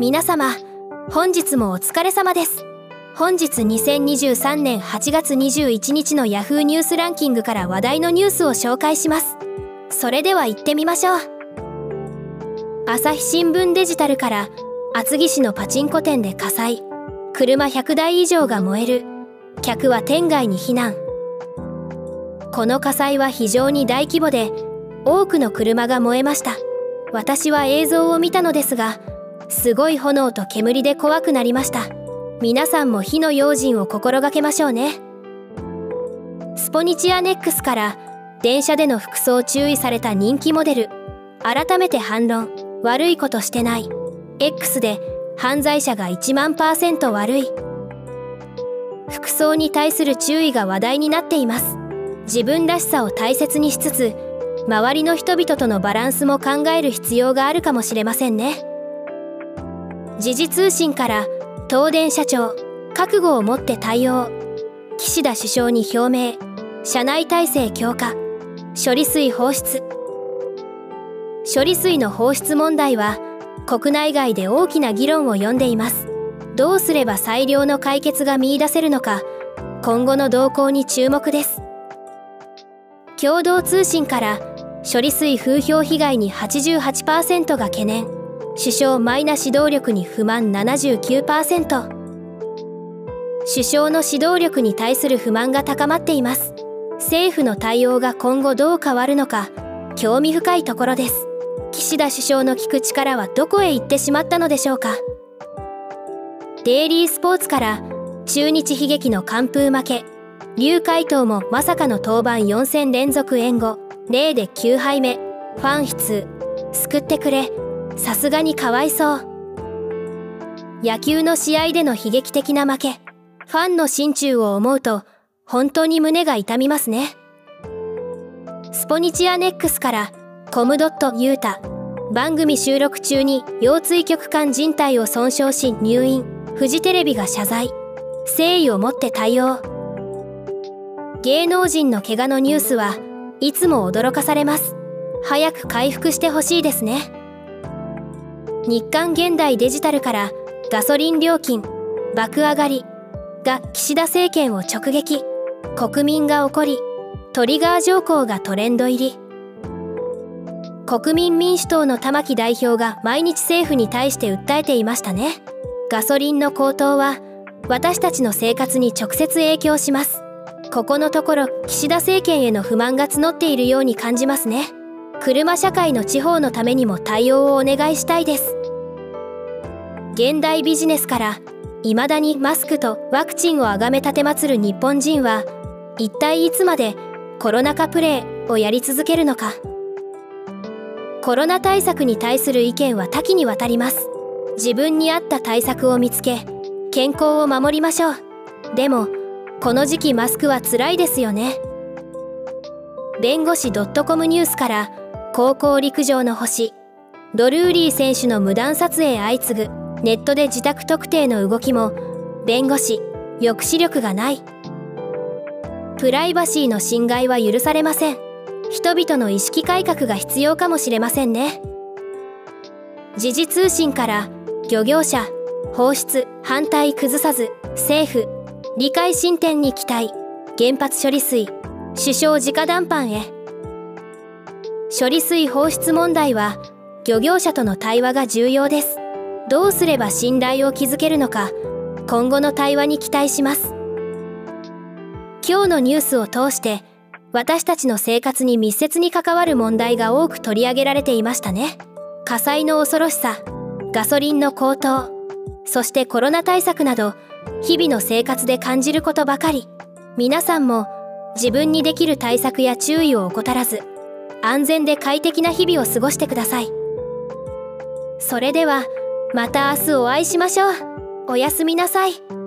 皆様本日もお疲れ様です。本日2023年8月21日の Yahoo ニュースランキングから話題のニュースを紹介します。それでは行ってみましょう。朝日新聞デジタルから厚木市のパチンコ店で火災。車100台以上が燃える。客は店外に避難。この火災は非常に大規模で多くの車が燃えました。私は映像を見たのですがすごい炎と煙で怖くなりました。皆さんも火の用心を心がけましょうね。スポニチアネックスから電車での服装注意された人気モデル。改めて反論。悪いことしてない。X で犯罪者が1万パーセント悪い。服装に対する注意が話題になっています。自分らしさを大切にしつつ周りの人々とのバランスも考える必要があるかもしれませんね。時事通信から東電社長覚悟を持って対応。岸田首相に表明。社内体制強化。処理水放出。処理水の放出問題は国内外で大きな議論を呼んでいます。どうすれば最良の解決が見いだせるのか今後の動向に注目です。共同通信から処理水風評被害に88%が懸念。首相マイナ指導力に不満79%首相の指導力に対する不満が高まっています。政府の対応が今後どう変わるのか興味深いところです。岸田首相の聞く力はどこへ行ってしまったのでしょうか。デイリースポーツから中日悲劇の完封負け。劉海東もまさかの登板4戦連続援護。0で9敗目。ファン悲痛。救ってくれ。さすがにかわいそう。野球の試合での悲劇的な負け。ファンの心中を思うと本当に胸が痛みますね。スポニチアネックスからコムドットユータ番組収録中に腰椎曲管靭帯を損傷し入院。フジテレビが謝罪。誠意を持って対応。芸能人の怪我のニュースはいつも驚かされます。早く回復してほしいですね。日刊現代デジタルからガソリン料金爆上がりが岸田政権を直撃国民が怒りトリガー条項がトレンド入り。国民民主党の玉木代表が毎日政府に対して訴えていましたね。ガソリンの高騰は私たちの生活に直接影響します。ここのところ岸田政権への不満が募っているように感じますね。車社会の地方のためにも対応をお願いしたいです。現代ビジネスから未だにマスクとワクチンをあがめ立てまつる日本人は一体いつまでコロナ禍プレイをやり続けるのか。コロナ対策に対する意見は多岐にわたります。自分に合った対策を見つけ健康を守りましょう。でもこの時期マスクは辛いですよね。弁護士 .com ニュースから高校陸上の星ドルーリー選手の無断撮影相次ぐ。ネットで自宅特定の動きも弁護士抑止力がない。プライバシーの侵害は許されません。人々の意識改革が必要かもしれませんね。時事通信から漁業者放出反対崩さず政府理解進展に期待。原発処理水首相直談判へ。処理水放出問題は漁業者との対話が重要です。どうすれば信頼を築けるのか今後の対話に期待します。今日のニュースを通して私たちの生活に密接に関わる問題が多く取り上げられていましたね。火災の恐ろしさガソリンの高騰そしてコロナ対策など日々の生活で感じることばかり。皆さんも自分にできる対策や注意を怠らず安全で快適な日々を過ごしてください。それではまた明日お会いしましょうおやすみなさい。